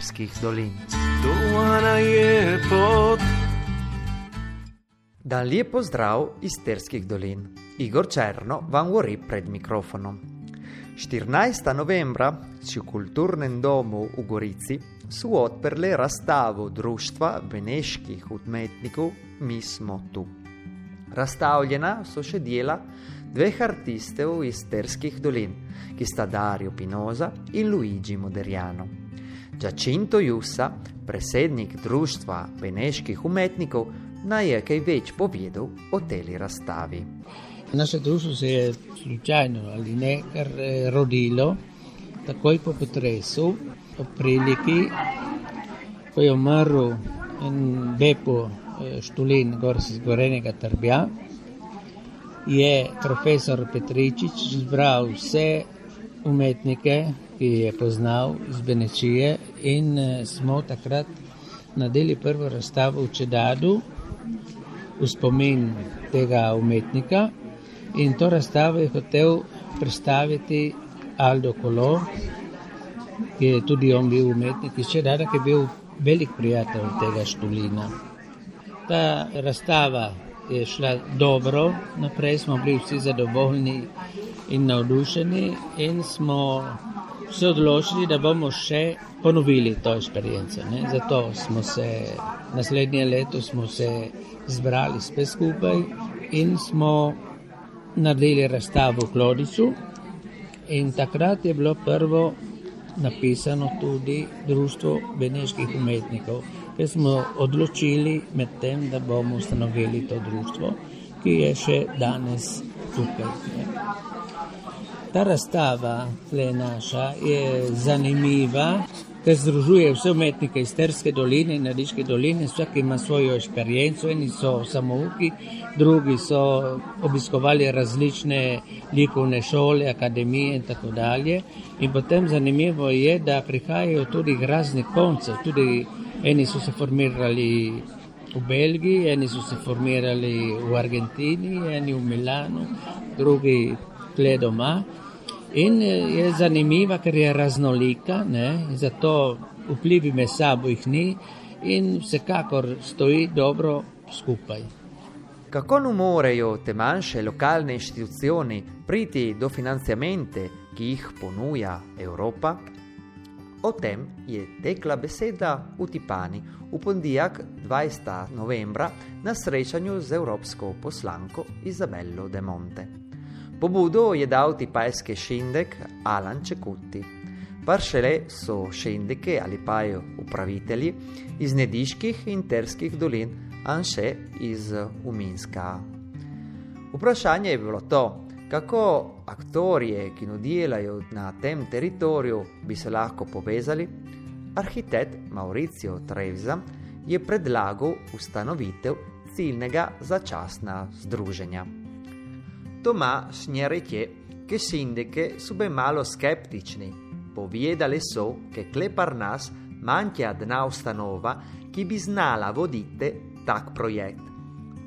Terskih dolin. Dan lep pozdrav iz Terskih dolin. Igor Černo vam govori pred mikrofonom. 14. novembra si v kulturnem domu v Gorici su odprli razstavo Društva beneških umetnikov Mi smo tu. Razstavljena so še dela dveh artistov iz Terskih dolin, ki sta Dario Pinoza in Luigi Moderiano. Giacinto Jussa, predsednik Društva beneških umetnikov, naj je kaj več povedal o tej razstavi. Naše društvo se je slučajno ali ne kar rodilo takoj po potresu, po priliki, ko je umrl en Bepo Štulin, gor iz Gorenega Trbja, je profesor Petričič zbral vse umetnike, ki je poznal iz Benečije in smo takrat nadeli prvo razstavo v Čedadu v spomin tega umetnika. In to razstavo je hotel predstaviti Aldo Kolo, ki je tudi on bil umetnik iz Čedada, ki je bil velik prijatelj tega Štulina. Ta razstava je šla dobro, naprej smo bili vsi zadovoljni in navdušeni in smo se odločili, da bomo še ponovili to izperienco. Zato smo se naslednje leto smo se zbrali spet skupaj in smo naredili razstavo v Klodicu. In takrat je bilo prvo napisano tudi Društvo beneških umetnikov, ker smo odločili med tem, da bomo ustanovili to društvo, ki je še danes tukaj. Ta razstava, tle naša, je zanimiva, ker združuje vse umetnike iz Terske doline in Nadiške doline, vsak ima svojo izperienco, eni so samouki, drugi so obiskovali različne likovne šole, akademije in tako dalje. In potem zanimivo je, da prihajajo tudi razni koncev, tudi eni so se formirali v Belgiji, eni so se formirali v Argentini, eni v Milanu, drugi tle doma. In je zanimiva, ker je raznolika, ne? zato vplivi med sabo jih ni in vsekakor stoji dobro skupaj. Kako nu morajo te manjše lokalne inštitucioni priti do financiamente, ki jih ponuja Evropa? O tem je tekla beseda v Tipani v ponedeljek 20. novembra na srečanju z evropsko poslanko Izabello De Monte. Pobudo je dal tipajski šindek Alan Čekuti. Paršele so šindike ali pa jo upravitelji iz nediških in terskih dolin, anše iz Uminska. Vprašanje je bilo to, kako aktorje, ki nudijelajo na tem teritoriju, bi se lahko povezali. Arhitekt Mauricio Trevza je predlagal ustanovitev ciljnega začasna združenja. Thomas Sniarichie che s'indiche sube malo skeptični, povijeda le so, che Kleparnas, ma anche ad Naustanova, chi bisnala vodite tak projekt.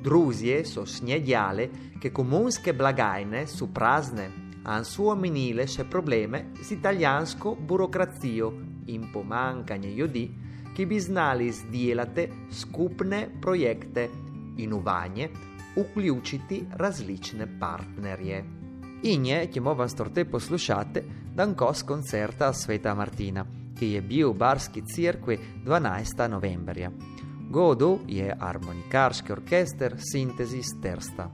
Drusie so snjedjale, che komunske blagaine su prasne an suomenile se probleme z italijansko burokracijo in pomankanje ne ki chi znali zdjelate scupne projekte in uvanje, uključiti različne partnerje. In je, ki mo vas torte poslušate, dan kos koncerta Sveta Martina, ki je bil v Barski crkvi 12. novembrja. Godu je harmonikarski orkester Sintezis Tersta.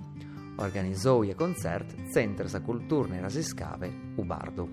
Organizov je koncert Center za kulturne raziskave v Bardu.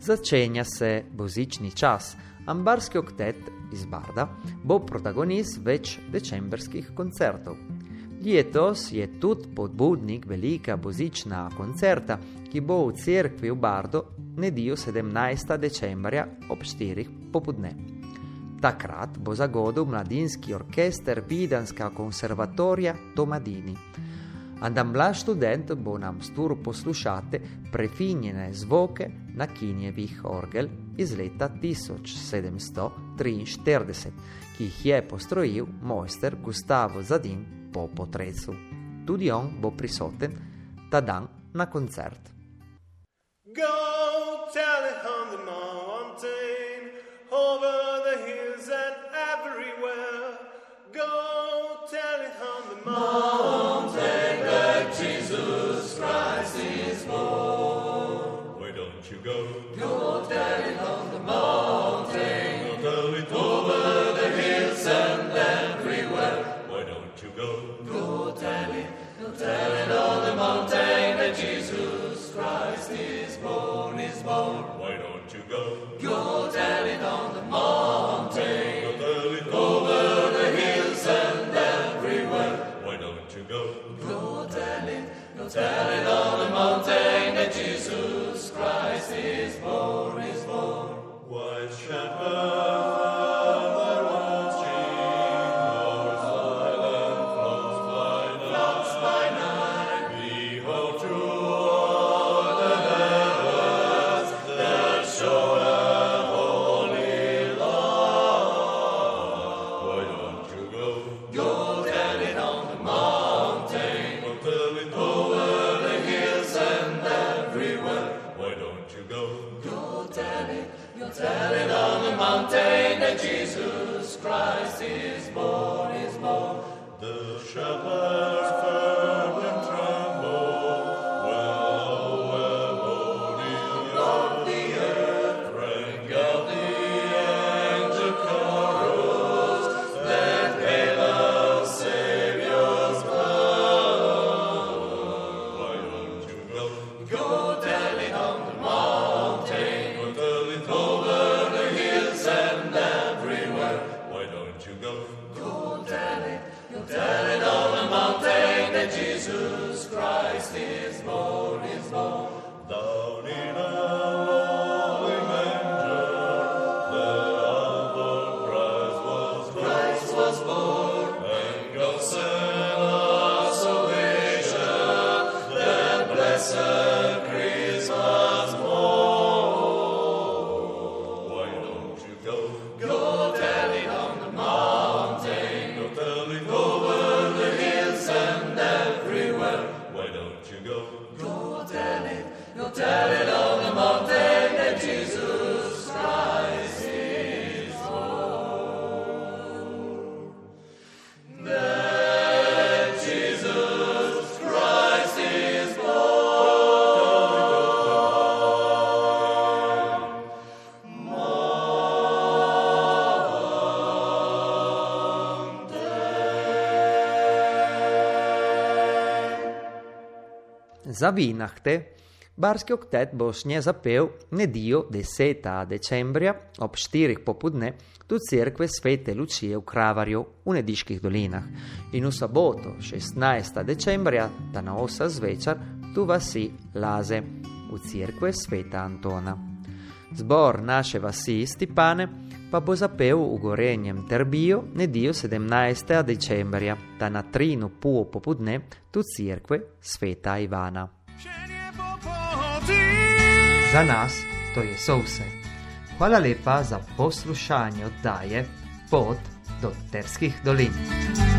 Začenja se bozični čas, ambarski oktet iz Barda bo protagonist več decembrskih koncertov. Letos je tudi podbudnik velika bozična koncerta, ki bo v cerkvi v Bardo nedeljo 17. decembra ob 4. popodne. Takrat bo zagodil mladinski orkester Vidanska konservatorija Tomadini. Andambla študent bo nam sturu poslušati prefinjene zvoke na kinjevih orgel iz leta 1743, ki jih je postrojil mojster Gustavo Zadin po potresu. Tudi on bo prisoten ta dan na koncert. Go tell it on the mountain, over the hills and Why don't you go? Jesus Christ is born. Za vinahte, barski oktet Bošnje zapel nedeljo 10. decembra ob 4. popodne do cerkve Svete Lučije v Kravarju v Nediških dolinah in v soboto 16. decembra, da na 8. zvečer, tu vasi Laze v cerkve Sveta Antona. Zbor naše vasi Stipane pa bo zapel v Gorenjem Terbijo nedeljo 17. decembra, da na 3. pol popodne tu cerkve Sveta Ivana. Za nas to je so vse. Hvala lepa za poslušanje oddaje Pot do Terskih dolin.